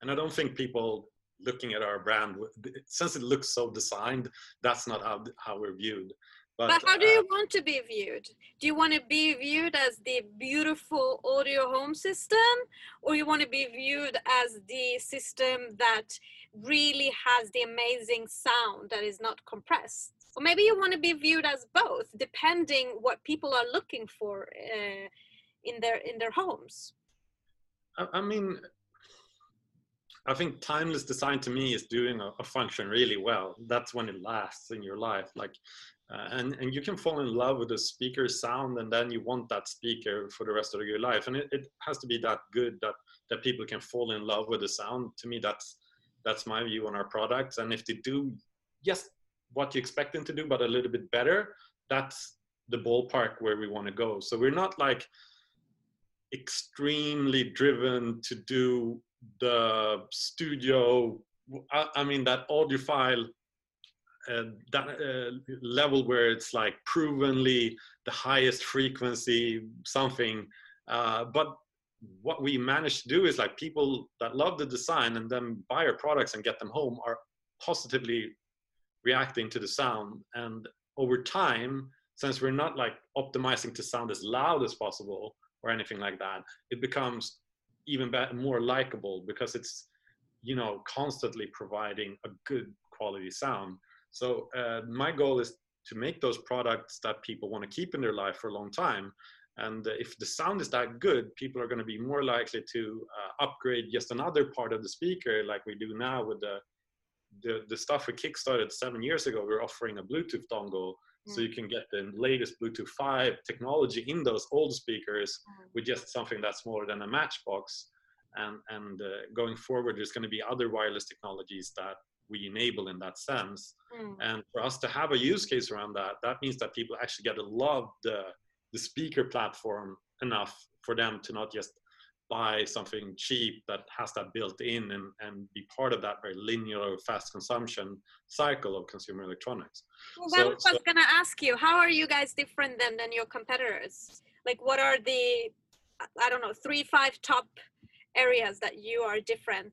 and i don't think people looking at our brand since it looks so designed that's not how, how we're viewed but, but, how do you uh, want to be viewed? Do you want to be viewed as the beautiful audio home system, or you want to be viewed as the system that really has the amazing sound that is not compressed? Or maybe you want to be viewed as both, depending what people are looking for uh, in their in their homes. I, I mean, I think timeless design to me is doing a, a, function really well. That's when it lasts in your life. Like uh, and and you can fall in love with a speaker's sound and then you want that speaker for the rest of your life and it, it has to be that good that that people can fall in love with the sound to me that's that's my view on our products and if they do yes what you expect them to do but a little bit better that's the ballpark where we want to go so we're not like extremely driven to do the studio I, I mean that audiophile uh, that uh, level where it's like provenly the highest frequency something uh, but what we managed to do is like people that love the design and then buy our products and get them home are positively reacting to the sound. And over time since we're not like optimizing to sound as loud as possible or anything like that it becomes even better, more likable because it's you know constantly providing a good quality sound so uh, my goal is to make those products that people want to keep in their life for a long time. And uh, if the sound is that good, people are going to be more likely to uh, upgrade just another part of the speaker, like we do now with the the, the stuff we kickstarted seven years ago. We're offering a Bluetooth dongle, mm. so you can get the latest Bluetooth 5 technology in those old speakers mm. with just something that's smaller than a matchbox. And and uh, going forward, there's going to be other wireless technologies that we enable in that sense. Mm. And for us to have a use case around that, that means that people actually get to love the, the speaker platform enough for them to not just buy something cheap that has that built in and, and be part of that very linear fast consumption cycle of consumer electronics. Well, so, I was going to ask you, how are you guys different than, than your competitors? Like what are the, I don't know, three, five top areas that you are different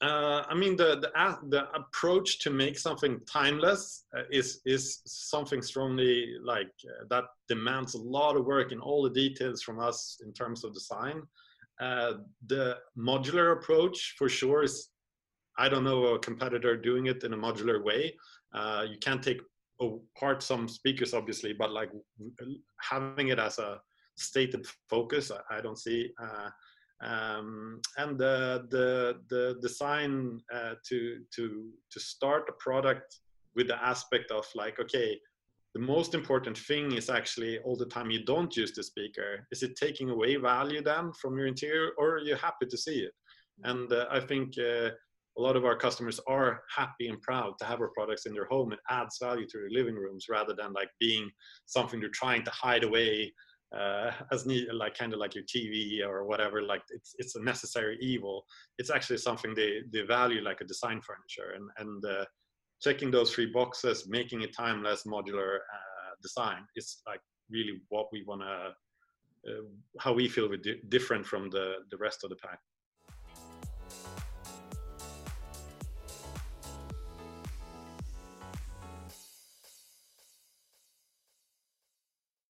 uh, I mean, the, the, uh, the approach to make something timeless uh, is is something strongly like uh, that demands a lot of work in all the details from us in terms of design. Uh, the modular approach, for sure, is I don't know a competitor doing it in a modular way. Uh, you can't take apart some speakers, obviously, but like having it as a stated focus, I, I don't see um, and the the the design uh, to to to start a product with the aspect of like okay the most important thing is actually all the time you don't use the speaker. Is it taking away value then from your interior or are you happy to see it? And uh, i think uh, a lot of our customers are happy and proud to have our products in their home. It adds value to their living rooms rather than like being something they're trying to hide away uh, as like kind of like your TV or whatever. Like it's it's a necessary evil. It's actually something they they value like a design furniture and and uh, checking those three boxes, making it timeless, modular uh, design is like really what we want to. Uh, how we feel we're di different from the the rest of the pack.